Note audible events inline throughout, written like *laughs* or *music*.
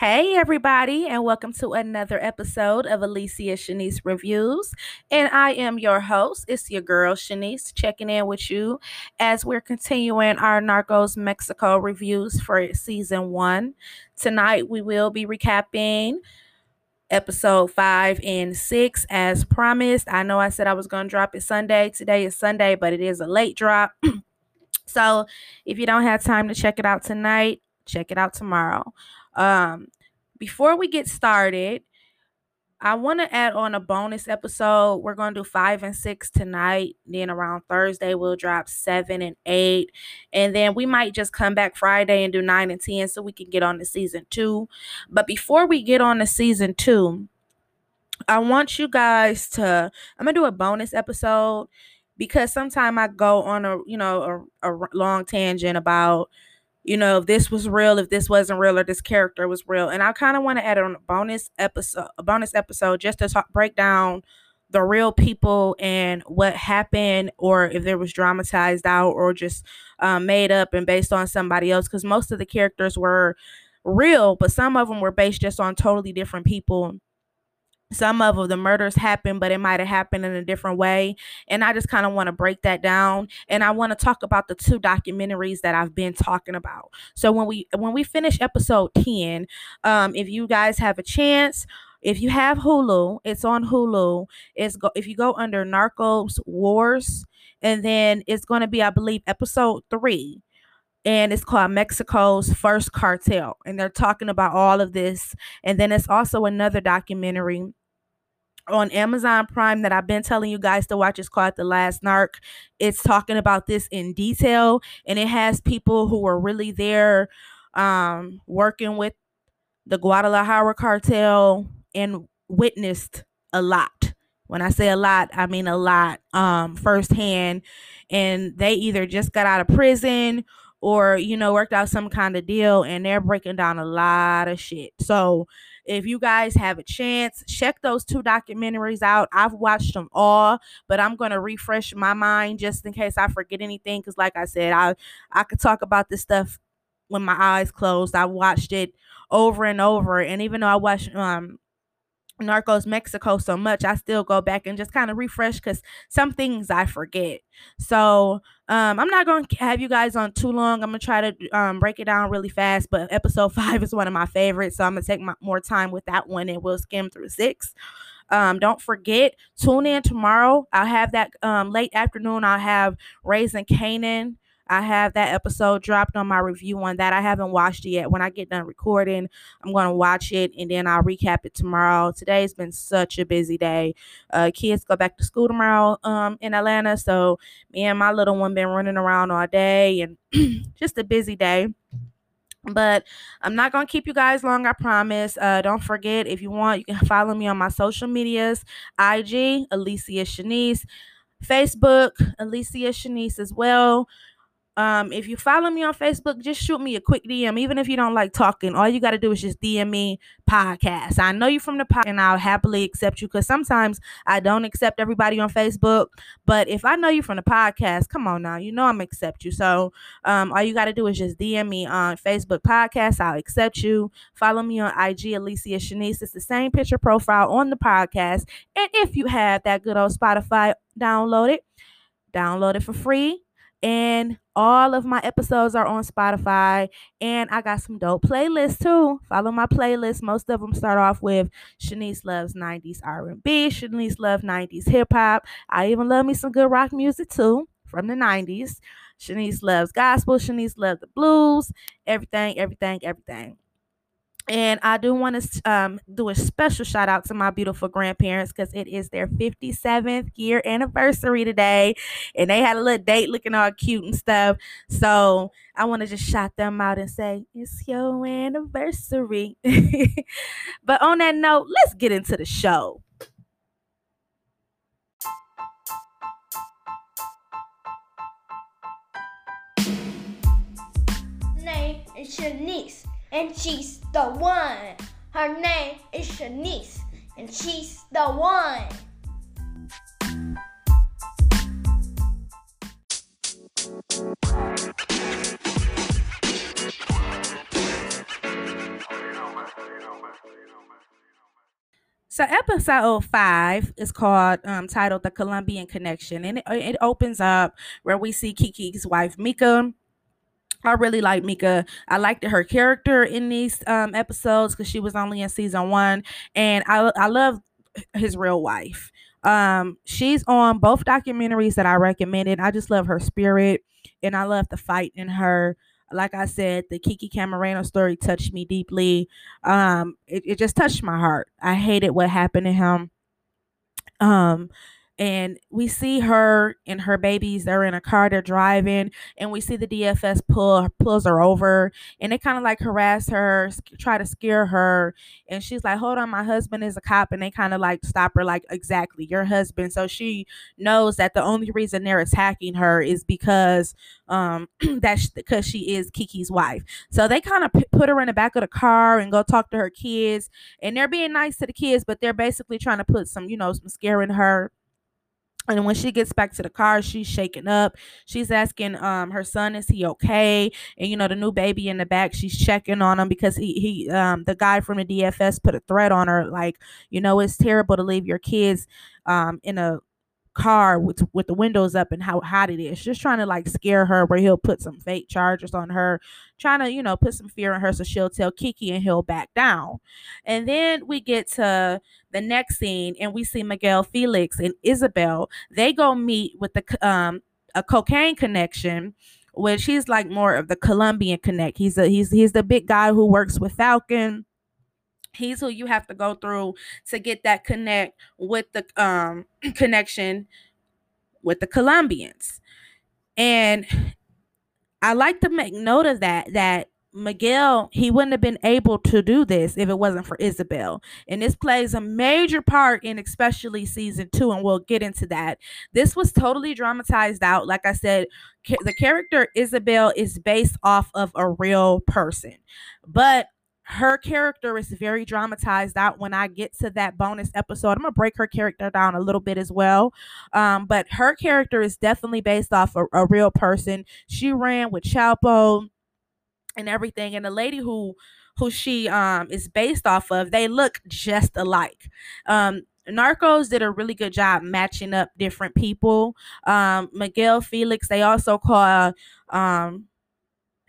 Hey, everybody, and welcome to another episode of Alicia Shanice Reviews. And I am your host. It's your girl, Shanice, checking in with you as we're continuing our Narcos Mexico reviews for season one. Tonight, we will be recapping episode five and six as promised. I know I said I was going to drop it Sunday. Today is Sunday, but it is a late drop. *clears throat* so if you don't have time to check it out tonight, check it out tomorrow. Um, before we get started, I want to add on a bonus episode. We're going to do five and six tonight. Then around Thursday, we'll drop seven and eight. And then we might just come back Friday and do nine and 10 so we can get on to season two. But before we get on to season two, I want you guys to, I'm going to do a bonus episode because sometimes I go on a, you know, a, a long tangent about you know, if this was real, if this wasn't real, or this character was real. And I kind of want to add on a bonus episode, a bonus episode, just to talk, break down the real people and what happened, or if there was dramatized out or just um, made up and based on somebody else. Because most of the characters were real, but some of them were based just on totally different people some of the murders happened but it might have happened in a different way and i just kind of want to break that down and i want to talk about the two documentaries that i've been talking about so when we when we finish episode 10 um if you guys have a chance if you have hulu it's on hulu it's go if you go under narcos wars and then it's going to be i believe episode 3 and it's called Mexico's First Cartel. And they're talking about all of this. And then it's also another documentary on Amazon Prime that I've been telling you guys to watch. It's called The Last Narc. It's talking about this in detail, and it has people who were really there um, working with the Guadalajara cartel and witnessed a lot. When I say a lot, I mean a lot um, firsthand. And they either just got out of prison or, you know, worked out some kind of deal, and they're breaking down a lot of shit. So, if you guys have a chance, check those two documentaries out. I've watched them all, but I'm going to refresh my mind just in case I forget anything cuz like I said, I I could talk about this stuff when my eyes closed. I watched it over and over and even though I watched um Narcos Mexico so much, I still go back and just kind of refresh because some things I forget. So um, I'm not going to have you guys on too long. I'm going to try to um, break it down really fast, but episode *laughs* five is one of my favorites. So I'm going to take my, more time with that one and we'll skim through six. Um, don't forget, tune in tomorrow. I'll have that um, late afternoon. I'll have Raising Kanan I have that episode dropped on my review on that. I haven't watched it yet. When I get done recording, I'm going to watch it and then I'll recap it tomorrow. Today's been such a busy day. Uh, kids go back to school tomorrow um, in Atlanta. So me and my little one been running around all day and *clears throat* just a busy day but i'm not going to keep you guys long i promise uh, don't forget if you want you can follow me on my social medias ig alicia shanice facebook alicia shanice as well um, if you follow me on Facebook, just shoot me a quick DM. Even if you don't like talking, all you got to do is just DM me podcast. I know you from the podcast, and I'll happily accept you because sometimes I don't accept everybody on Facebook. But if I know you from the podcast, come on now, you know I'm accept you. So um, all you got to do is just DM me on Facebook podcast. I'll accept you. Follow me on IG, Alicia Shanice. It's the same picture profile on the podcast. And if you have that good old Spotify, download it. Download it for free and all of my episodes are on Spotify. And I got some dope playlists too. Follow my playlist. Most of them start off with Shanice loves 90s R&B, Shanice loves 90s hip hop. I even love me some good rock music too from the 90s. Shanice loves gospel. Shanice loves the blues. Everything, everything, everything. And I do want to um, do a special shout out to my beautiful grandparents because it is their 57th year anniversary today. And they had a little date looking all cute and stuff. So I want to just shout them out and say, It's your anniversary. *laughs* but on that note, let's get into the show. Name is Shanice and she's the one. Her name is Shanice, and she's the one. So episode five is called um, titled "The Colombian Connection," and it, it opens up where we see Kiki's wife Mika. I really like Mika. I liked her character in these um, episodes because she was only in season one, and I I love his real wife. Um, she's on both documentaries that I recommended. I just love her spirit, and I love the fight in her like I said, the Kiki Camarena story touched me deeply. Um, it, it just touched my heart. I hated what happened to him. Um, and we see her and her babies they're in a car they're driving and we see the dfs pull pulls her over and they kind of like harass her try to scare her and she's like hold on my husband is a cop and they kind of like stop her like exactly your husband. So she knows that the only reason they're attacking her is because um *clears throat* that's because she is kiki's wife. So they kind of p- put her in the back of the car and go talk to her kids and they're being nice to the kids but they're basically trying to put some you know some scaring her and when she gets back to the car, she's shaking up. She's asking um her son, is he okay? And you know, the new baby in the back, she's checking on him because he he um the guy from the DFS put a threat on her, like, you know, it's terrible to leave your kids um in a car with with the windows up and how hot it is. Just trying to like scare her where he'll put some fake charges on her, trying to, you know, put some fear in her so she'll tell Kiki and he'll back down. And then we get to the next scene and we see Miguel Felix and Isabel. They go meet with the um a cocaine connection which he's like more of the Colombian connect. He's a he's he's the big guy who works with Falcon he's who you have to go through to get that connect with the um *clears throat* connection with the Colombians. And I like to make note of that that Miguel, he wouldn't have been able to do this if it wasn't for Isabel. And this plays a major part in especially season two, and we'll get into that. This was totally dramatized out. Like I said, the character Isabel is based off of a real person. But her character is very dramatized out when I get to that bonus episode. I'm gonna break her character down a little bit as well. Um, but her character is definitely based off a, a real person. She ran with Chapo and everything, and the lady who who she um is based off of, they look just alike. Um, Narcos did a really good job matching up different people. Um, Miguel Felix, they also call um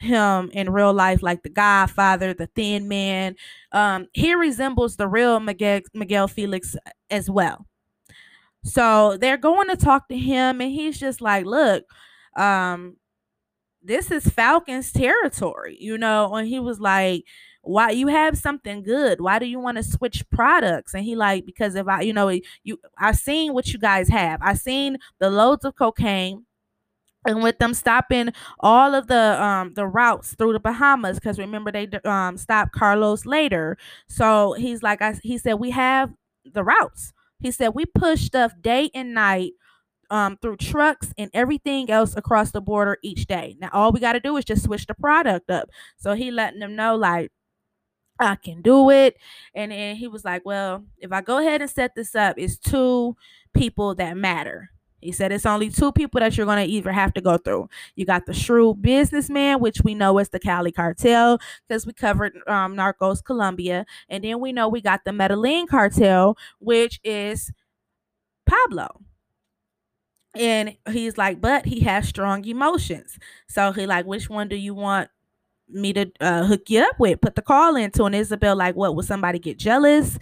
him in real life, like the Godfather, the Thin Man. Um, he resembles the real Miguel Miguel Felix as well. So they're going to talk to him, and he's just like, "Look, um, this is Falcon's territory," you know. And he was like, "Why you have something good? Why do you want to switch products?" And he like, "Because if I, you know, you, I've seen what you guys have. I've seen the loads of cocaine." And with them stopping all of the um the routes through the Bahamas because remember they um stopped Carlos Lehder so he's like I he said we have the routes he said we push stuff day and night um through trucks and everything else across the border each day now all we got to do is just switch the product up so he letting them know like I can do it. And then he was like, Well, if I go ahead and set this up, it's two people that matter. He said it's only two people that you're going to either have to go through. You got the shrewd businessman, which we know is the Cali cartel because we covered um, Narcos Colombia. And then we know we got the Medellin cartel, which is Pablo. And he's like, but he has strong emotions. So he like, which one do you want me to uh, hook you up with? Put the call into. And Isabel like, what? Will somebody get jealous?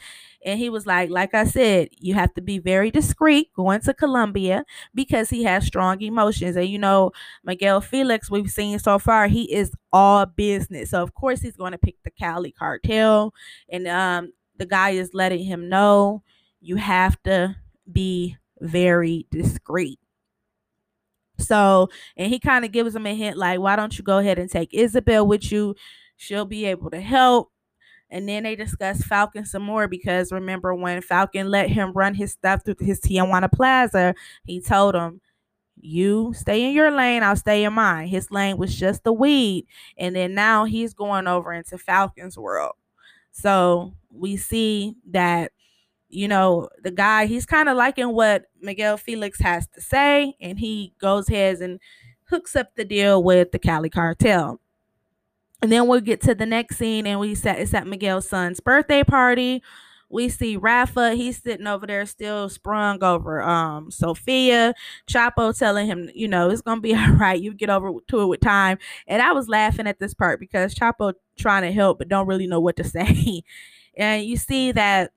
And he was like, like I said, you have to be very discreet going to Colombia because he has strong emotions. And you know, Miguel Felix, we've seen so far, he is all business. So of course he's going to pick the Cali cartel. And um, the guy is letting him know you have to be very discreet. So, and he kind of gives him a hint like, why don't you go ahead and take Isabel with you? She'll be able to help. And then they discussed Falcon some more because remember when Falcon let him run his stuff through his Tijuana Plaza, he told him, You stay in your lane, I'll stay in mine. His lane was just the weed. And then now he's going over into Falcon's world. So we see that, you know, the guy, he's kind of liking what Miguel Felix has to say, and he goes ahead and hooks up the deal with the Cali cartel. And then we'll get to the next scene, and we set it's at Miguel's son's birthday party. we see Rafa, he's sitting over there still sprung over um Sophia, Chapo telling him, you know, it's gonna be *laughs* all right, you get over to it with time. And I was laughing at this part because Chapo trying to help but don't really know what to *laughs* say. and you see that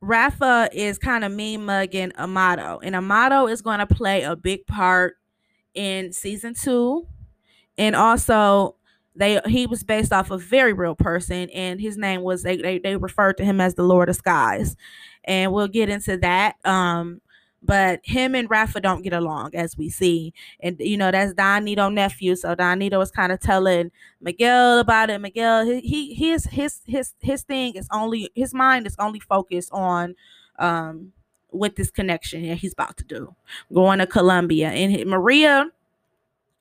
Rafa is kind of mean mugging Amado, and Amado is going to play a big part in season two, and also they he was based off a very real person, and his name was they they, they referred to him as the Lord of Skies, and we'll get into that. Um, but him and Rafa don't get along as we see. And you know, that's Don Neto nephew. So Don Neto was kind of telling Miguel about it. Miguel, he, he his his his his thing is only his mind is only focused on um with this connection that he's about to do. Going to Colombia. And Maria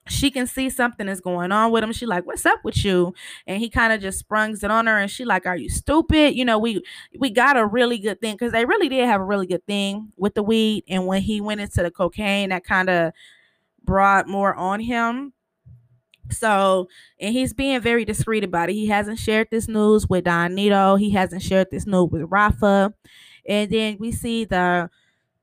she can see something is going on with him. She like, "What's up with you?" And he kind of just sprungs it on her, and she like, "Are you stupid?" You know, we we got a really good thing because they really did have a really good thing with the weed, and when he went into the cocaine, that kind of brought more on him. So, and he's being very discreet about it. He hasn't shared this news with Don Neto. He hasn't shared this news with Rafa. And then we see the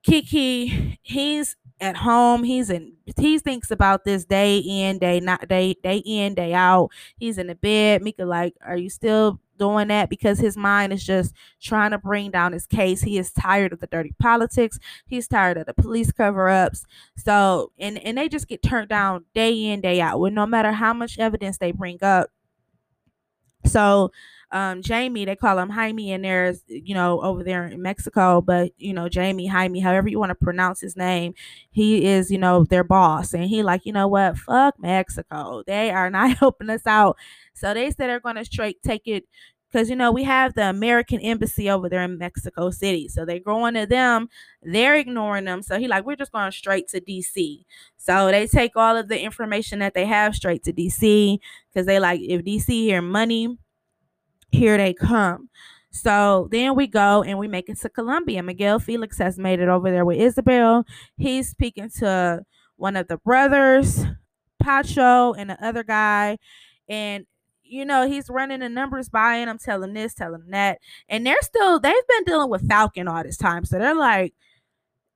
Kiki. He's at home. He's in he thinks about this day in, day not day, day in, day out. He's in the bed. Mika, like, are you still doing that? Because his mind is just trying to bring down his case. He is tired of the dirty politics. He's tired of the police cover-ups. So and and they just get turned down day in, day out. With no matter how much evidence they bring up. So um, Jamie, they call him Jaime, and there's, you know, over there in Mexico, but, you know, Jamie, Jaime, however you want to pronounce his name, he is, you know, their boss. And he, like, you know what, fuck Mexico. They are not *laughs* helping us out. So they said they're going to straight take it because you know we have the American embassy over there in Mexico City, so they're going to them. They're ignoring them. So he like, we're just going straight to DC. So they take all of the information that they have straight to DC because they like if DC hear money here they come. So then we go and we make it to Colombia. Miguel Felix has made it over there with Isabel. He's speaking to one of the brothers, Pacho, and the other guy. And you know, he's running the numbers by and I'm telling this, telling that. And they're still they've been dealing with Falcon all this time. So they're like,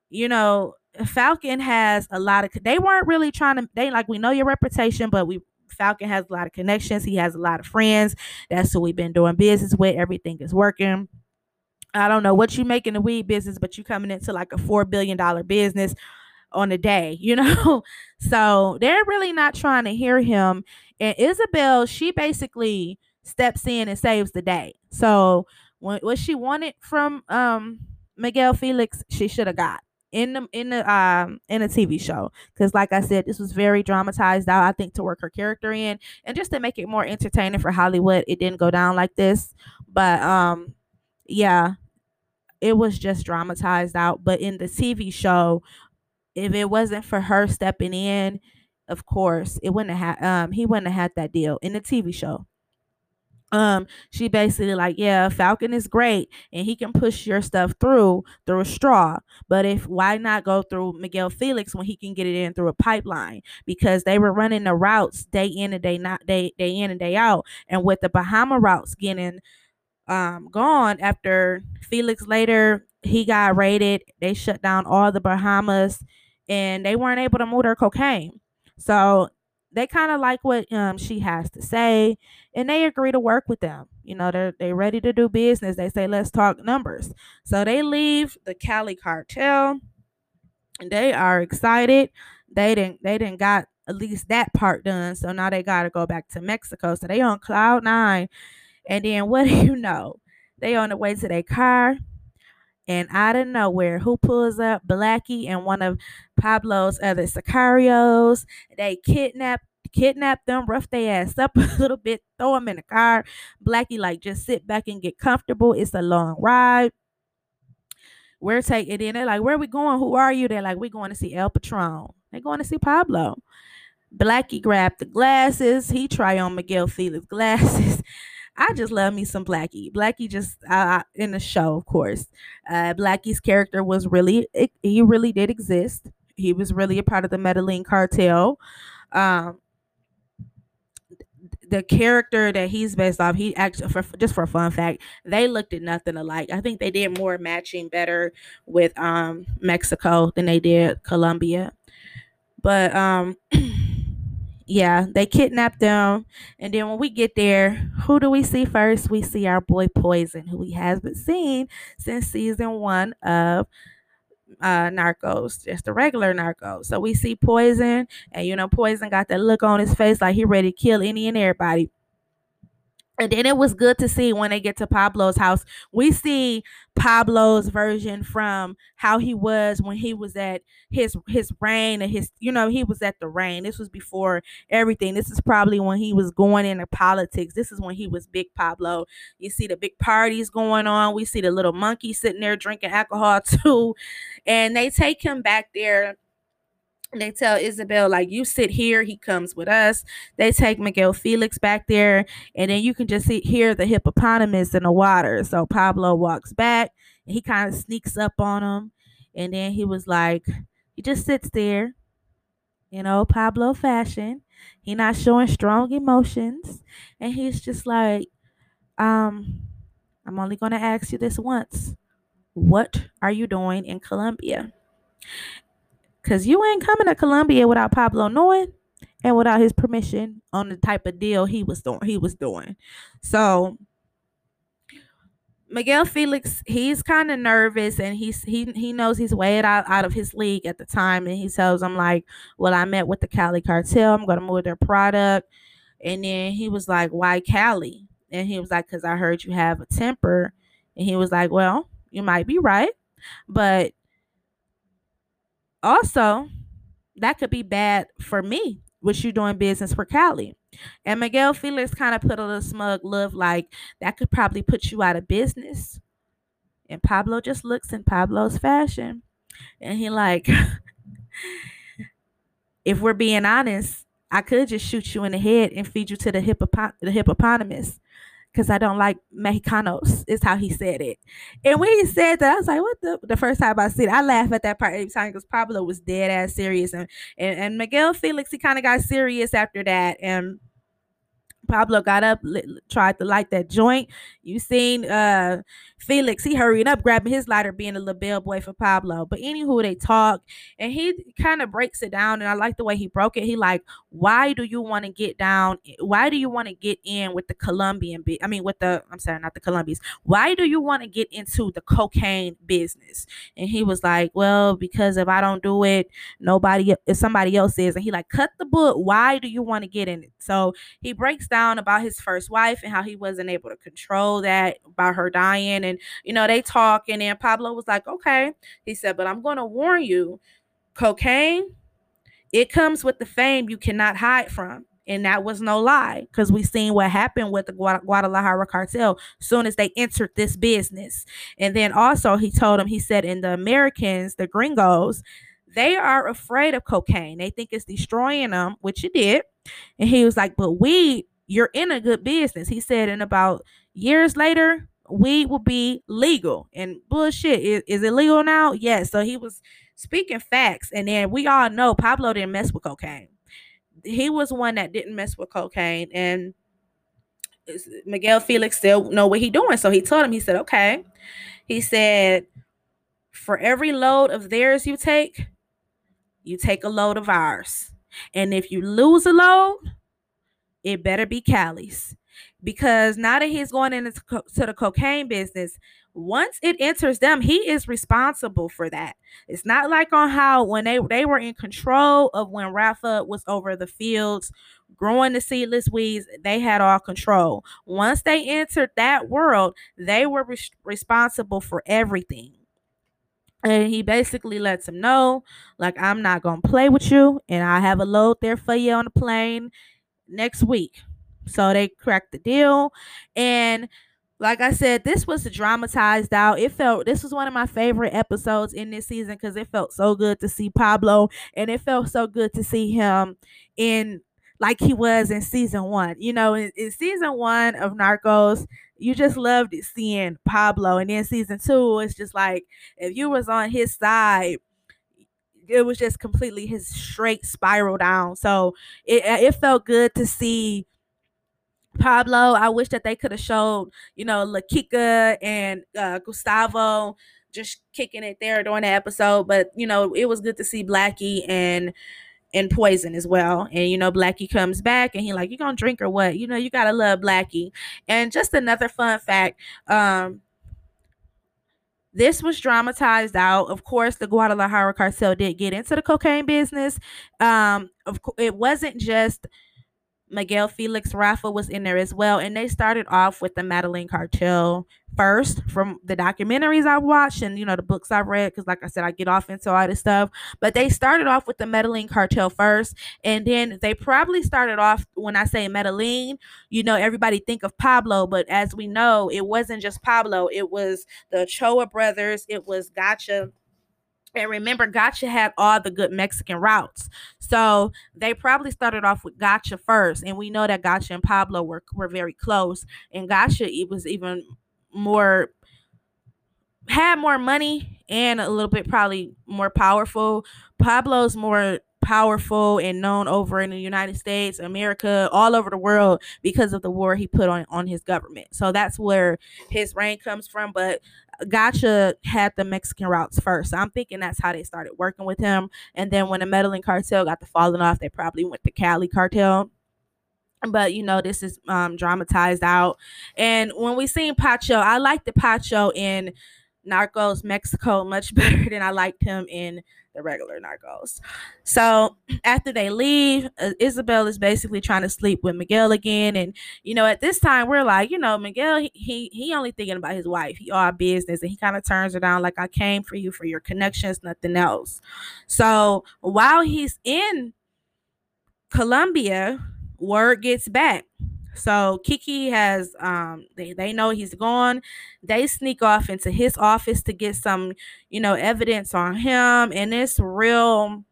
you know, Falcon has a lot of they weren't really trying to they like we know your reputation, but we Falcon has a lot of connections. He has a lot of friends. That's who we've been doing business with. Everything is working. I don't know what you make in the weed business, but you coming into like a four billion dollar business on a day, *laughs* you know? so they're really not trying to hear him. And Isabel, she basically steps in and saves the day. So what she wanted from um Miguel Felix, she should have got in the in the um in a TV show. Because like I said this was very dramatized out I think to work her character in and just to make it more entertaining for Hollywood it didn't go down like this. But um yeah it was just dramatized out. But in the TV show if it wasn't for her stepping in of course it wouldn't have um he wouldn't have had that deal in the TV show um she basically like yeah falcon is great and he can push your stuff through through a straw but if why not go through miguel felix when he can get it in through a pipeline? Because they were running the routes day in and day not day day in and day out and with the bahama routes getting um gone after felix later he got raided they shut down all the bahamas and they weren't able to move their cocaine. So they kind of like what um she has to say and they agree to work with them you know they're they ready to do business they say let's talk numbers. So they leave the cali cartel they are excited. They didn't they didn't got at least that part done so now they got to go back to mexico. So they on cloud nine and then what do you know? They on the way to their car and out of nowhere, who pulls up? Blackie and one of Pablo's other sicarios. They kidnap kidnap them, rough their ass up *laughs* a little bit, throw them in the car. Blackie like just sit back and get comfortable. It's a long ride. We're taking it in. They're like, where are we going? Who are you? They're like, we're going to see El Patron. They're going to see Pablo. Blackie grabbed the glasses. He try on Miguel Felix glasses. *laughs* I just love me some Blackie. Blackie just uh, in the show, of course. Uh, Blackie's character was really it, he really did exist. He was really a part of the Medellin cartel. Um, the character that he's based off, he actually for just for a fun fact, they looked at nothing alike. I think they did more matching better with um Mexico than they did Colombia. But um *clears throat* yeah, they kidnapped them. And then when we get there, who do we see first? We see our boy Poison, who we hasn't seen since season one of uh narcos just the regular narcos so we see poison and you know poison got that look on his face like he ready to kill any and everybody and then it was good to see when they get to Pablo's house. We see Pablo's version from how he was when he was at his his reign and his you know he was at the reign. This was before everything. This is probably when he was going into politics. This is when he was big Pablo. You see the big parties going on. We see the little monkey sitting there drinking alcohol *laughs* too, and they take him back there they tell Isabel, like, you sit here, he comes with us. They take Miguel Felix back there, and then you can just see, hear the hippopotamus in the water. So Pablo walks back, and he kind of sneaks up on him, and then he was like, he just sits there, you know, Pablo fashion. He not showing strong emotions, and he's just like, um, I'm only gonna ask you this once. What are you doing in Colombia? Cause you ain't coming to Colombia without Pablo knowing and without his permission on the type of deal he was doing. He was doing. So Miguel Felix, he's kind of nervous and he's he he knows he's way out, out of his league at the time. And he tells him like, Well, I met with the Cali cartel, I'm gonna move their product. And then he was like, Why Cali? And he was like, Because I heard you have a temper. And he was like, Well, you might be right, but also, that could be bad for me, with you doing business for Cali. And Miguel Felix kind of put a little smug look like that could probably put you out of business. And Pablo just looks in Pablo's fashion. And he like, *laughs* if we're being honest, I could just shoot you in the head and feed you to the, hippop- the hippopotamus because I don't like Mexicanos, is how he said it. And when he said that, I was like, what the the first time I see it, I laugh at that part every time because Pablo was dead ass serious. And, and, and Miguel Felix, he kind of got serious after that. And Pablo got up, tried to light that joint. You seen uh Felix, he hurried up, grabbing his lighter, being a little bellboy for Pablo. But anywho, they talk and he kind of breaks it down. And I like the way he broke it. He like, why do you want to get down? Why do you want to get in with the Colombian? I mean, with the I'm sorry, not the Colombians. Why do you want to get into the cocaine business? And he was like, well, because if I don't do it, nobody, if somebody else is, and he like, cut the book. Why do you want to get in it? So he breaks down about his first wife and how he wasn't able to control that about her dying and you know they talk and then pablo was like okay. He said but i'm going to warn you cocaine it comes with the fame you cannot hide from. And that was no lie because we seen what happened with the guadalajara cartel as soon as they entered this business. And then also he told him he said in the americans the gringos they are afraid of cocaine. They think it's destroying them which it did. And he was like but weed you're in a good business. He said and about years later weed will be legal. And bullshit, is, is it legal now? Yes. So he was speaking facts. And then we all know Pablo didn't mess with cocaine. He was one that didn't mess with cocaine. And Miguel Felix still know what he doing. So he told him, he said, okay. He said, for every load of theirs you take, you take a load of ours. And if you lose a load, it better be Cali's because now that he's going into to the cocaine business, once it enters them, he is responsible for that. It's not like on how when they they were in control of when Rafa was over the fields growing the seedless weeds, they had all control. Once they entered that world, they were re- responsible for everything. And he basically lets him know, like, I'm not gonna play with you, and I have a load there for you on the plane next week. So they cracked the deal. And like I said, this was dramatized out. It felt this was one of my favorite episodes in this season because it felt so good to see Pablo and it felt so good to see him in like he was in season one. You know, in, in season one of Narcos, you just loved seeing Pablo. And then season two, it's just like if you was on his side, it was just completely his straight spiral down. So it it felt good to see Pablo. I wish that they could have showed, you know, La Quica and uh, Gustavo just kicking it there during the episode. But you know, it was good to see Blackie and and Poison as well. And you know, Blackie comes back and he like, you gonna drink or what? You know, you gotta love Blackie. And just another fun fact, um, this was dramatized out. Of course, the Guadalajara cartel did get into the cocaine business. Um, of course, it wasn't just Miguel Felix Rafa was in there as well. And they started off with the Medellin cartel first from the documentaries I've watched and, you know, the books I've read. Because, like I said, I get off into all this stuff. But they started off with the Medellin cartel first. And then they probably started off, when I say Medellin, you know, everybody think of Pablo. But as we know, it wasn't just Pablo, it was the Choa brothers, it was Gacha and remember, Gacha had all the good Mexican routes. So they probably started off with Gacha first. And we know that Gacha and Pablo were, were very close. And Gacha it was even more had more money and a little bit probably more powerful. Pablo's more powerful and known over in the United States, America, all over the world because of the war he put on on his government. So that's where his reign comes from. But Gacha had the Mexican routes first. So I'm thinking that's how they started working with him. And then when the Medellin cartel got the falling off, they probably went to Cali cartel but you know this is um dramatized out and when we seen pacho i like the pacho in narcos mexico much *laughs* better than i liked him in the regular narcos. So *clears throat* after they leave, uh, Isabel is basically trying to sleep with Miguel again, and you know at this time we're like, you know, Miguel he he, he only thinking about his wife. He all business, and he kind of turns her down like I came for you for your connections, nothing else. So while he's in Colombia, word gets back so Kiki has um they, they know he's gone. They sneak off into his office to get some, you know, evidence on him and it's real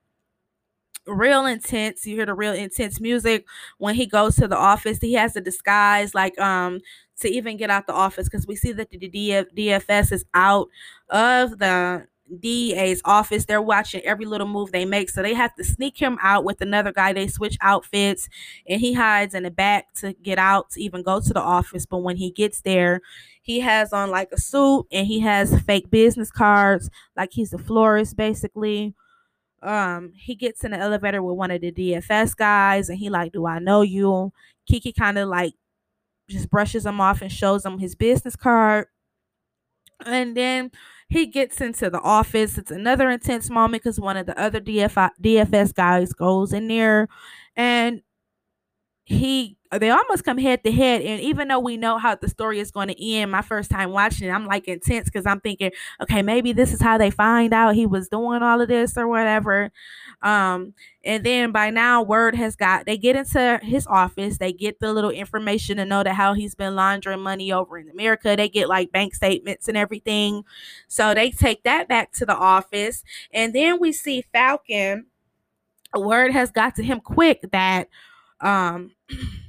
real intense. You hear the real intense music when he goes to the office. He has a disguise like um to even get out the office because we see that the DF, DFS is out of the DA's office. They're watching every little move they make. So they have to sneak him out with another guy. They switch outfits and he hides in the back to get out to even go to the office. But when he gets there, he has on like a suit and he has fake business cards, like he's a florist basically. Um, he gets in the elevator with one of the DFS guys and he like, Do I know you? Kiki kind of like just brushes him off and shows him his business card. And then he gets into the office. It's another intense moment because one of the other DFI, DFS guys goes in there and he they almost come head to head and even though we know how the story is going to end my first time watching it i'm like intense because i'm thinking okay maybe this is how they find out he was doing all of this or whatever. Um and then by now word has got they get into his office they get the little information to know that how he's been laundering money over in america they get like bank statements and everything. So they take that back to the office and then we see falcon word has got to him quick that um *clears throat*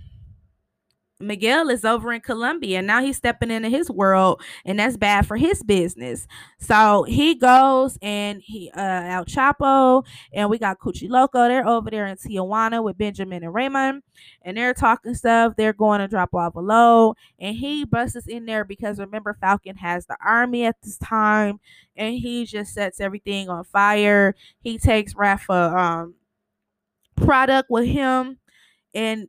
Miguel is over in Colombia. And now he's stepping into his world, and that's bad for his business. So he goes and he uh El Chapo and we got Cochiloco. They're over there in Tijuana with Benjamin and Raymond, and they're talking stuff. They're going to drop off a and he busts in there because remember Falcon has the army at this time, and he just sets everything on fire. He takes Rafa um product with him and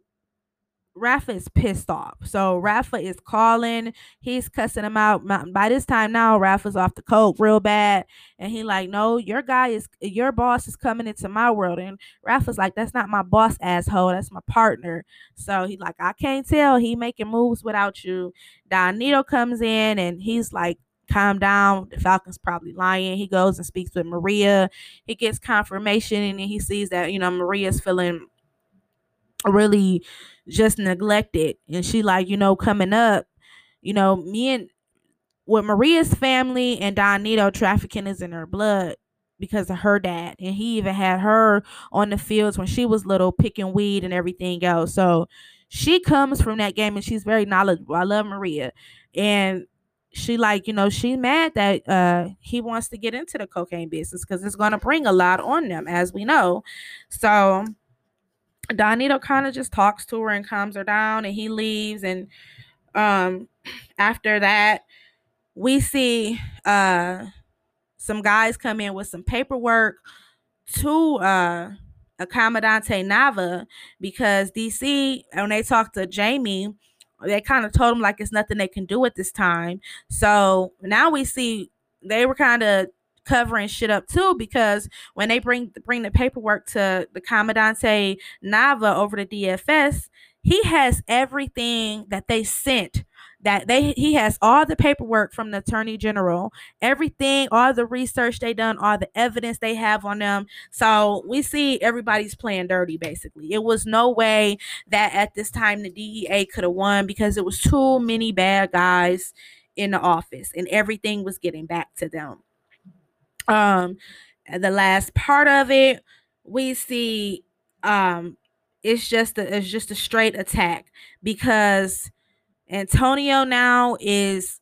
Rafa is pissed off. So Rafa is calling. He's cussing him out. By this time now, Rafa's off the coke real bad. And he like, no, your guy is your boss is coming into my world. And Rafa's like, that's not my boss, asshole. That's my partner. So he like, I can't tell. He making moves without you. Don Neto comes in and he's like, calm down. The Falcon's probably lying. He goes and speaks with Maria. He gets confirmation and he sees that, you know, Maria's feeling really just neglected. And she like you know coming up you know me and with maria's family and don neto trafficking is in her blood because of her dad. And he even had her on the fields when she was little picking weed and everything else. So she comes from that game and she's very knowledgeable. I love maria. And she like you know she's mad that uh he wants to get into the cocaine business because it's to bring a lot on them as we know. So Don Neto kind of just talks to her and calms her down, and he leaves. And um, after that, we see uh some guys come in with some paperwork to uh a Commandante Nava because DC when they talked to Jamie, they kind of told him like it's nothing they can do at this time. So now we see they were kind of covering shit up too because when they bring bring the paperwork to the Commandante Nava over to DFS, he has everything that they sent that they he has all the paperwork from the attorney general everything all the research they done all the evidence they have on them. So we see everybody's playing dirty basically. It was no way that at this time the dea could have won because it was too many bad guys in the office and everything was getting back to them um the last part of it we see um it's just a, it's just a straight attack because Antonio now is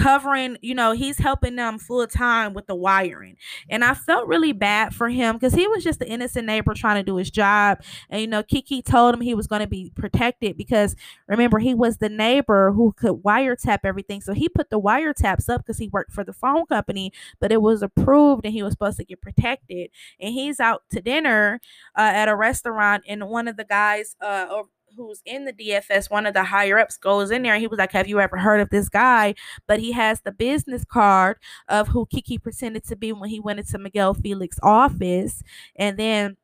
covering, you know, he's helping them full time with the wiring. And I felt really bad for him because he was just an innocent neighbor trying to do his job. And, you know, Kiki told him he was going to be protected because remember, he was the neighbor who could wiretap everything. So he put the wiretaps up because he worked for the phone company, but it was approved and he was supposed to get protected. And he's out to dinner uh, at a restaurant, and one of the guys, uh, who's in the DFS, one of the higher ups goes in there and he was like, Have you ever heard of this guy? But he has the business card of who Kiki pretended to be when he went into Miguel Felix's office. And then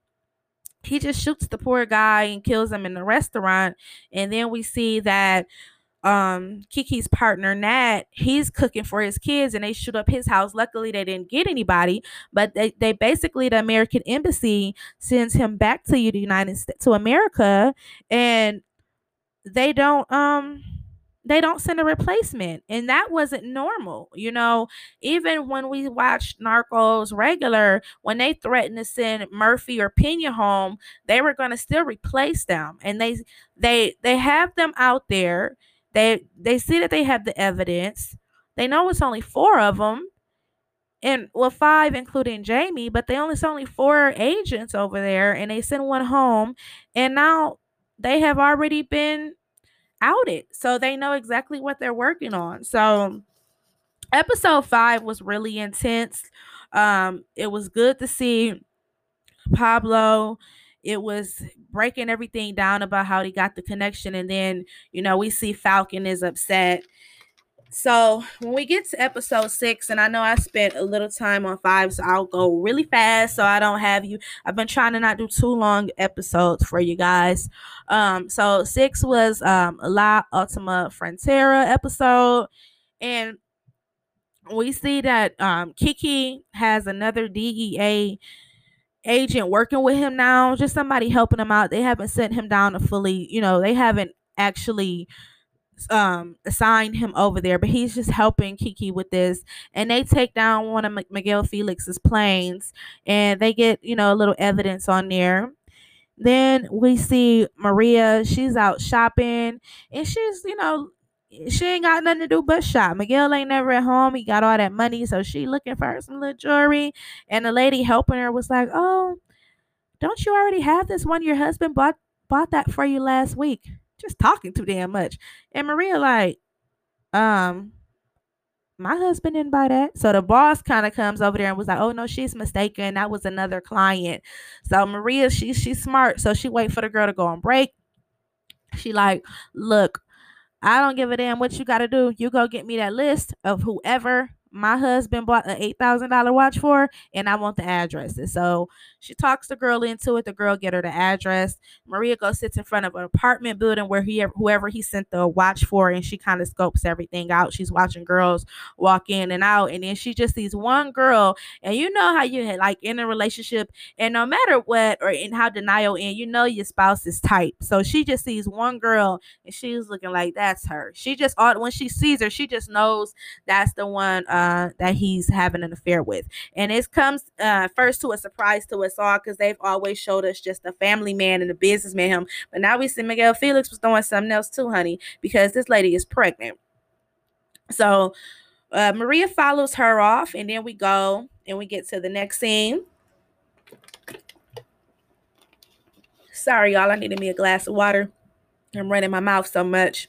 he just shoots the poor guy and kills him in the restaurant. And then we see that um Kiki's partner Nat, he's cooking for his kids and they shoot up his house. Luckily they didn't get anybody, but they, they basically the American embassy sends him back to the United States to America and they don't um they don't send a replacement. And that wasn't normal you know? Even when we watched narcos regular when they threatened to send murphy or pena home they were going to still replace them. And they they they have them out there they they see that they have the evidence. They know it's only four of them, and well, five including Jamie, but they only it's only four agents over there, and they send one home, and now they have already been outed, so they know exactly what they're working on. So episode five was really intense. Um, it was good to see Pablo it was breaking everything down about how he got the connection and then you know we see falcon is upset. So when we get to episode six and i know i spent a little time on five so i'll go really fast so i don't have you. I've been trying to not do too long episodes for you guys. Um so six was um la ultima frontera episode and we see that um kiki has another dea agent working with him now, just somebody helping him out. They haven't sent him down to fully, you know, they haven't actually um assigned him over there, but he's just helping Kiki with this. And they take down one of M- Miguel Felix's planes and they get, you know, a little evidence on there. Then we see Maria, she's out shopping and she's, you know, she ain't got nothing to do but shop. Miguel ain't never at home. He got all that money, so she looking for some little jewelry. And the lady helping her was like, "Oh, don't you already have this one? Your husband bought bought that for you last week." Just talking too damn much. And Maria like, um, my husband didn't buy that. So the boss kind of comes over there and was like, "Oh no, she's mistaken. That was another client." So Maria, she she's smart, so she wait for the girl to go on break. She like, "Look, I don't give a damn what you got to do. You go get me that list of whoever my husband bought an eight thousand dollar watch for, and I want the addresses. So she talks the girl into it. The girl get her the address. Maria goes sits in front of an apartment building where he whoever he sent the watch for, and she kind of scopes everything out. She's watching girls walk in and out, and then she just sees one girl, and you know how you like in a relationship, and no matter what or in how denial in, you know your spouse is tight. So she just sees one girl, and she's looking like that's her. She just when she sees her, she just knows that's the one. Uh, that he's having an affair with. And it comes uh, first to a surprise to us all because they've always showed us just a family man and a businessman. Him, but now we see Miguel Felix was doing something else too, honey, because this lady is pregnant. So uh, Maria follows her off, and then we go and we get to the next scene. Sorry, y'all. I needed me a glass of water. I'm running my mouth so much.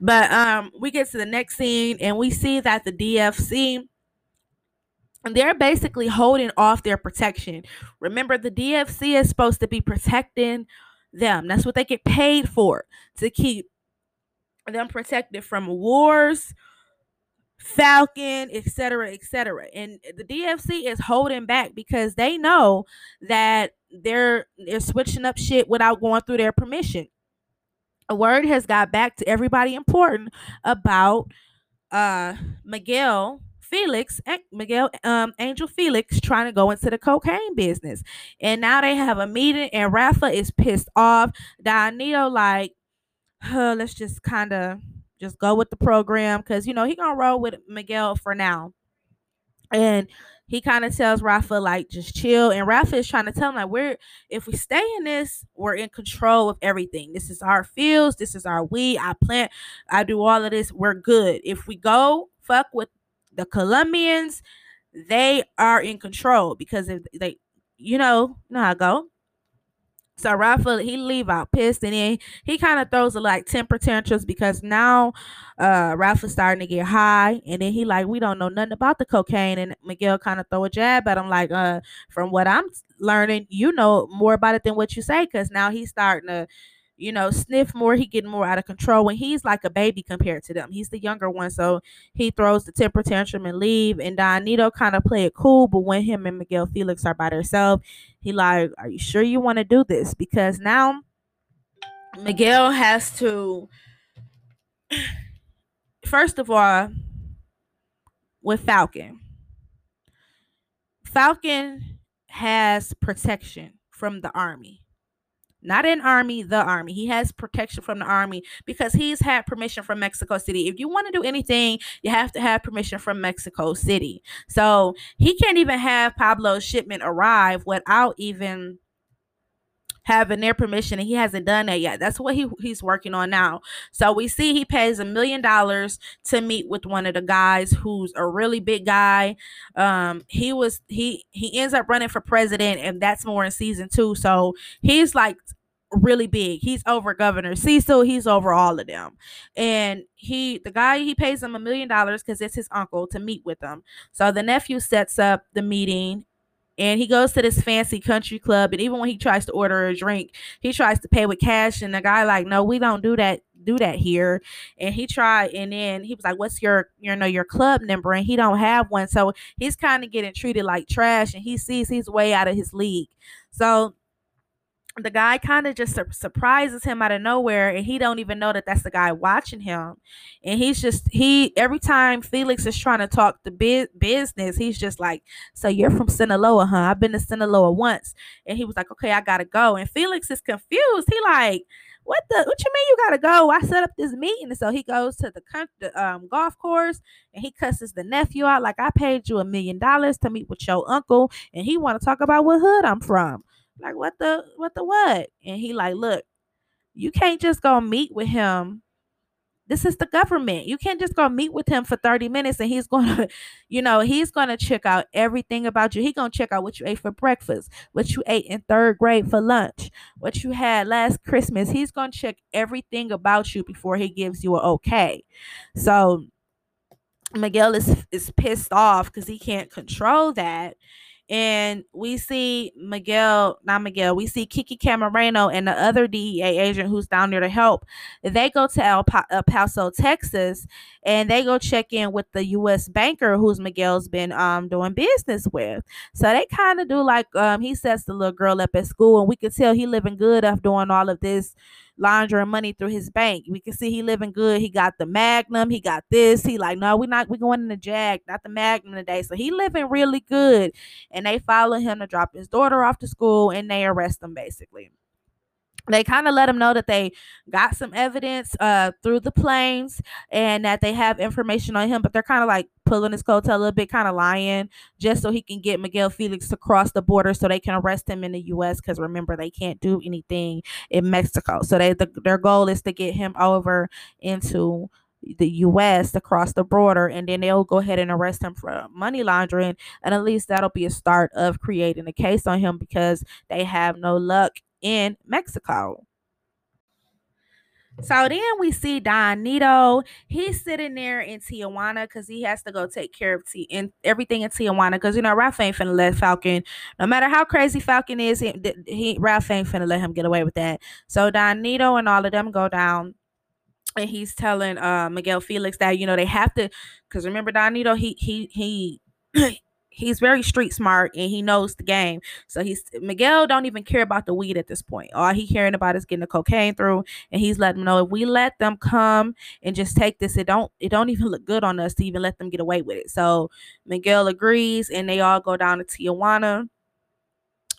But um, we get to the next scene and we see that the DFC they're basically holding off their protection. Remember, the DFC is supposed to be protecting them. That's what they get paid for to keep them protected from wars, Falcon, etc., etc. And the DFC is holding back because they know that they're they're switching up shit without going through their permission. A word has got back to everybody important about uh Miguel Felix, Miguel um, Angel Felix trying to go into the cocaine business. And now they have a meeting and Rafa is pissed off. Don Neto like, huh, let's just kind of just go with the program because you know he gonna roll with Miguel for now. And he kind of tells Rafa like just chill, and Rafa is trying to tell him like we're if we stay in this, we're in control of everything. This is our fields, this is our weed. I plant, I do all of this. We're good. If we go fuck with the Colombians, they are in control because if they, you know, you know how I go. So Rafa he leave out pissed and then he kind of throws a like temper tantrums because now uh Rafa's starting to get high and then he like we don't know nothing about the cocaine and Miguel kind of throw a jab at him like uh from what I'm learning you know more about it than what you say because now he's starting to you know, sniff more, he getting more out of control. When he's like a baby compared to them, he's the younger one, so he throws the temper tantrum and leave. And Don Neto kind of play it cool, but when him and Miguel Felix are by themselves, he like, "Are you sure you want to do this?" Because now Miguel has to, first of all, with Falcon, Falcon has protection from the army not an army the army. He has protection from the army because he's had permission from mexico city. If you want to do anything you have to have permission from mexico city. So he can't even have pablo's shipment arrive without even having their permission and he hasn't done that yet that's what he, he's working on now so we see he pays a million dollars to meet with one of the guys who's a really big guy um he was he he ends up running for president and that's more in season two so he's like really big. He's over Governor Celis. He's over all of them. And he, the guy, he pays him a million dollars because it's his uncle to meet with him. So the nephew sets up the meeting and he goes to this fancy country club and even when he tries to order a drink he tries to pay with cash and the guy like no we don't do that do that here. And he tried and then he was like what's your you know your club number? And he don't have one so he's kind of getting treated like trash and he sees he's way out of his league. So the guy kind of just sur- surprises him out of nowhere and he don't even know that that's the guy watching him. And he's just he every time felix is trying to talk the bi- business he's just like so you're from sinaloa huh? I've been to sinaloa once. And he was like okay i gotta go. And felix is confused. He like what the what you mean you gotta go? I set up this meeting. And so he goes to the, the um, golf course and he cusses the nephew out like i paid you a million dollars to meet with your uncle and he want to talk about what hood i'm from like, what the what the what? And he like, look, you can't just go meet with him. This is the government. You can't just go meet with him for 30 minutes and he's *laughs* gonna, you know, he's gonna check out everything about you. He gonna check out what you ate for breakfast, what you ate in third grade for lunch, what you had last Christmas. He's gonna check everything about you before he gives you an okay. So Miguel is is pissed off because he can't control that and we see Miguel, not Miguel, we see Kiki Camarena and the other DEA agent who's down there to help. They go to El, pa- El Paso, Texas, and they go check in with the U.S. banker who's Miguel's been um doing business with. So they kind of do like um he sets the little girl up at school, and we can tell he living good after doing all of this laundering money through his bank. We can see he living good. He got the Magnum. He got this. He like, no, we not we going in the Jag, not the Magnum today. So he living really good. And they follow him to drop his daughter off to school and they arrest him basically they kind of let him know that they got some evidence uh through the planes and that they have information on him but they're kind of like pulling his coat a little bit kind of lying just so he can get miguel felix to cross the border so they can arrest him in the us because remember they can't do anything in mexico. So they the, their goal is to get him over into the US to cross the border and then they'll go ahead and arrest him for money laundering and at least that'll be a start of creating a case on him because they have no luck in Mexico. So then we see Don Neto. He's sitting there in Tijuana because he has to go take care of T and everything in Tijuana. Because you know Ralph ain't finna let Falcon, no matter how crazy Falcon is, he, he Ralph ain't finna let him get away with that. So Don Neto and all of them go down and he's telling uh Miguel Felix that you know they have to because remember Don Neto he he he *clears throat* he's very street smart and he knows the game. So he's Miguel don't even care about the weed at this point. All he caring about is getting the cocaine through, and he's letting them know if we let them come and just take this, it don't it don't even look good on us to even let them get away with it. So Miguel agrees, and they all go down to Tijuana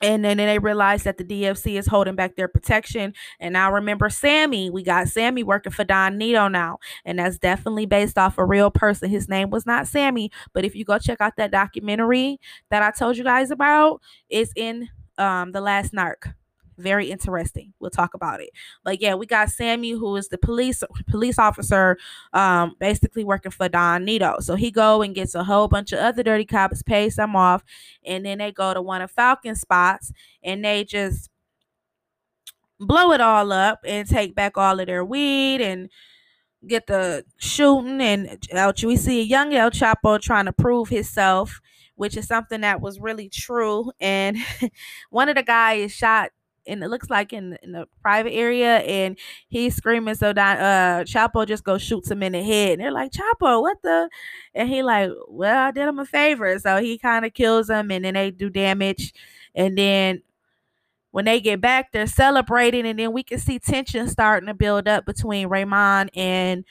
and then they realize that the DFC is holding back their protection. And now remember Sammy, we got Sammy working for Don Neto now, and that's definitely based off a real person. His name was not Sammy, but if you go check out that documentary that I told you guys about, it's in um the last narc very interesting. We'll talk about it. But yeah, we got Sammy, who is the police police officer, um, basically working for Don Neto. So he go and gets a whole bunch of other dirty cops, pays them off, and then they go to one of Falcon spots and they just blow it all up and take back all of their weed and get the shooting and we see a young El Chapo trying to prove himself, which is something that was really true. And *laughs* one of the guys shot and it looks like in in the private area, and he's screaming. So that uh Chapo just goes shoots him in the head, and they're like, Chapo, what the? And he like, well, I did him a favor, so he kind of kills him, and then they do damage, and then when they get back, they're celebrating, and then we can see tension starting to build up between Ramón and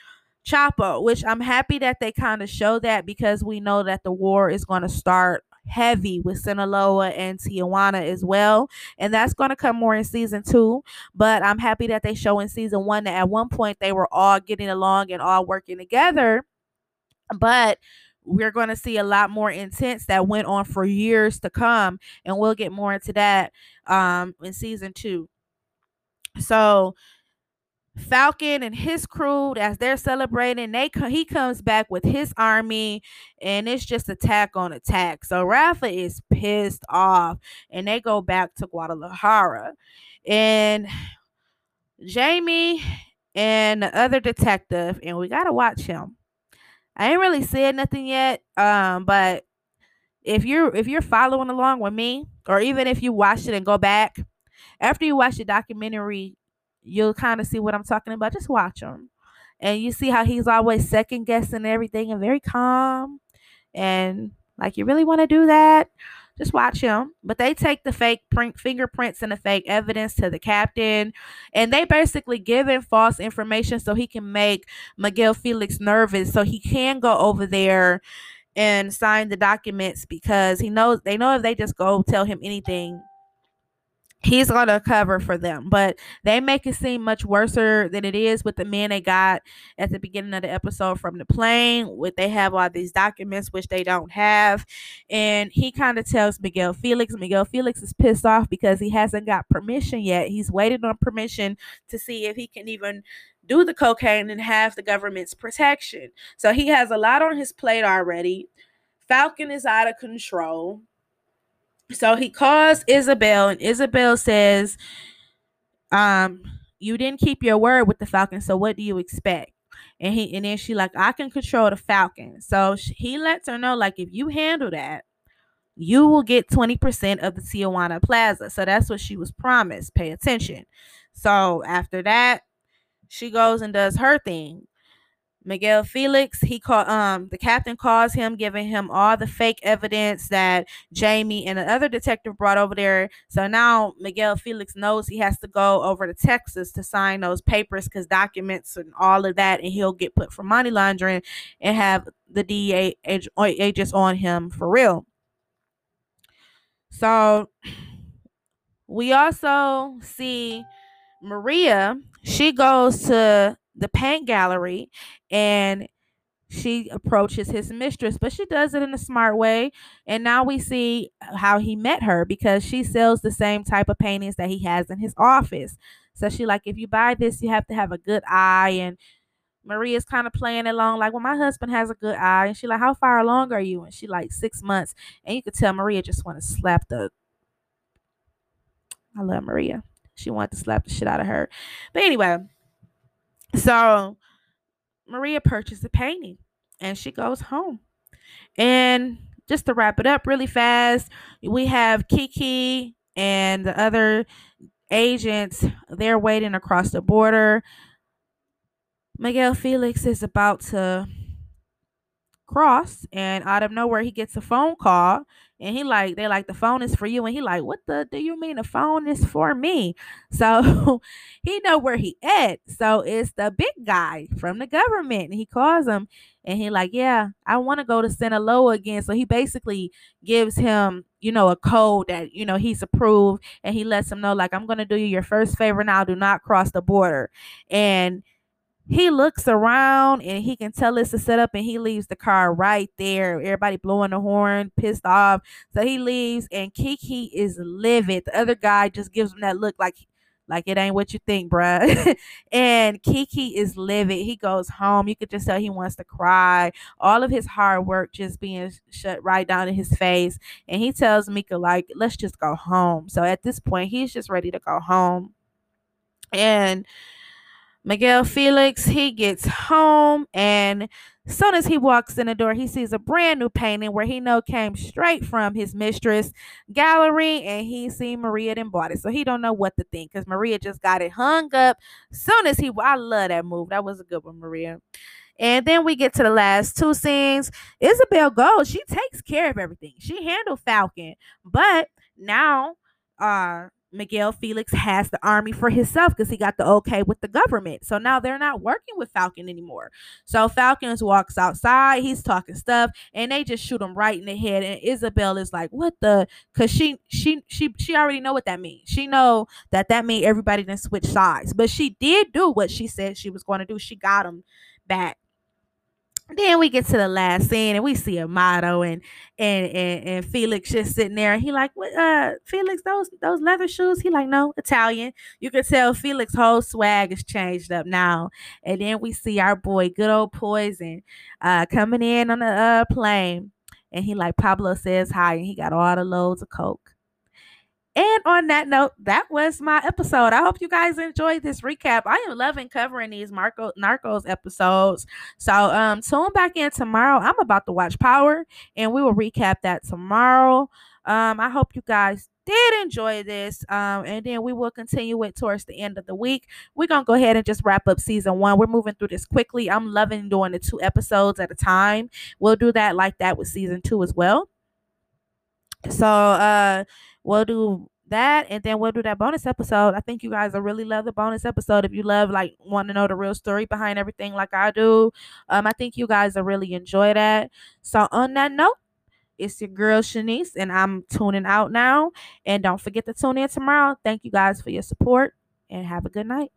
Chapo, which I'm happy that they kind of show that because we know that the war is going to start heavy with Sinaloa and Tijuana as well. And that's going to come more in season two. But I'm happy that they show in season one that at one point they were all getting along and all working together. But we're going to see a lot more intense that went on for years to come. And we'll get more into that um, in season two. So Falcon and his crew, as they're celebrating, they he comes back with his army, and it's just attack on attack. So Rafa is pissed off, and they go back to Guadalajara, and Jamie and the other detective, and we gotta watch him. I ain't really said nothing yet, um, but if you're if you're following along with me, or even if you watch it and go back after you watch the documentary you'll kind of see what I'm talking about. Just watch him. And you see how he's always second guessing everything and very calm. And like, you really want to do that? Just watch him. But they take the fake print fingerprints and the fake evidence to the captain. And they basically give him false information so he can make Miguel Felix nervous so he can go over there and sign the documents because he knows they know if they just go tell him anything he's gonna cover for them but they make it seem much worse than it is with the men they got at the beginning of the episode from the plane with they have all these documents which they don't have and he kind of tells miguel felix miguel felix is pissed off because he hasn't got permission yet. He's waiting on permission to see if he can even do the cocaine and have the government's protection. So he has a lot on his plate already. Falcon is out of control so he calls Isabel, and Isabel says, um, you didn't keep your word with the Falcon, so what do you expect? And he and then she like, I can control the Falcon. So she, he lets her know, like, if you handle that, you will get 20% of the Tijuana Plaza. So that's what she was promised. Pay attention. So after that, she goes and does her thing. Miguel Felix, he called um the captain calls him, giving him all the fake evidence that Jamie and the other detective brought over there. So now Miguel Felix knows he has to go over to Texas to sign those papers because documents and all of that, and he'll get put for money laundering and have the DEA agents on him for real. So we also see Maria, she goes to the paint gallery and she approaches his mistress, but she does it in a smart way. And now we see how he met her because she sells the same type of paintings that he has in his office. So she like, if you buy this, you have to have a good eye. And Maria's kind of playing along, like, well, my husband has a good eye. And she like, how far along are you? And she like six months. And you could tell Maria just want to slap the. I love Maria. She wanted to slap the shit out of her. But anyway, so Maria purchased a painting and she goes home. And just to wrap it up really fast, we have Kiki and the other agents. They're waiting across the border. Miguel Felix is about to cross and out of nowhere he gets a phone call and he like they like the phone is for you. And he like what the do you mean the phone is for me? *laughs* So he know where he at. So it's the big guy from the government. And he calls him and he like yeah i want to go to sinaloa again. So he basically gives him you know a code that you know he's approved. And he lets him know like i'm gonna do you your first favor now. Do not cross the border. And he looks around and he can tell it's a setup and he leaves the car right there. Everybody blowing the horn, pissed off. So he leaves and Kiki is livid. The other guy just gives him that look like like it ain't what you think, bruh. *laughs* and Kiki is livid. He goes home. You could just tell he wants to cry. All of his hard work just being shut right down in his face. And he tells Mika, like, let's just go home. So at this point, he's just ready to go home. And Miguel Felix, he gets home and soon as he walks in the door, he sees a brand new painting where he know came straight from his mistress gallery and he seen Maria and bought it. So he don't know what to think because Maria just got it hung up. Soon as he I love that move. That was a good one, Maria. And then we get to the last two scenes. Isabel goes, she takes care of everything. She handled Falcon, but now uh Miguel Felix has the army for himself because he got the okay with the government. So now they're not working with Falcon anymore. So Falcons walks outside, he's talking stuff, and they just shoot him right in the head. And Isabel is like, "What the?" Because she she she she already know what that means. She know that that means everybody didn't switch sides, but she did do what she said she was going to do. She got him back then we get to the last scene and we see Amado and and and, and Felix just sitting there. He like, what uh Felix, those those leather shoes? He like, no, Italian. You can tell Felix whole swag is changed up now. And then we see our boy, good old poison, uh coming in on the uh plane. And he like Pablo says hi, and he got all the loads of coke. And on that note, that was my episode. I hope you guys enjoyed this recap. I am loving covering these Marco Narcos episodes. So um tune back in tomorrow. I'm about to watch Power and we will recap that tomorrow. Um, I hope you guys did enjoy this. Um, and then we will continue it towards the end of the week. We're gonna go ahead and just wrap up season one. We're moving through this quickly. I'm loving doing the two episodes at a time. We'll do that like that with season two as well. So uh we'll do that and then we'll do that bonus episode. I think you guys will really love the bonus episode if you love like want to know the real story behind everything like I do. Um I think you guys will really enjoy that. So on that note, it's your girl Shanice and I'm tuning out now. And don't forget to tune in tomorrow. Thank you guys for your support and have a good night.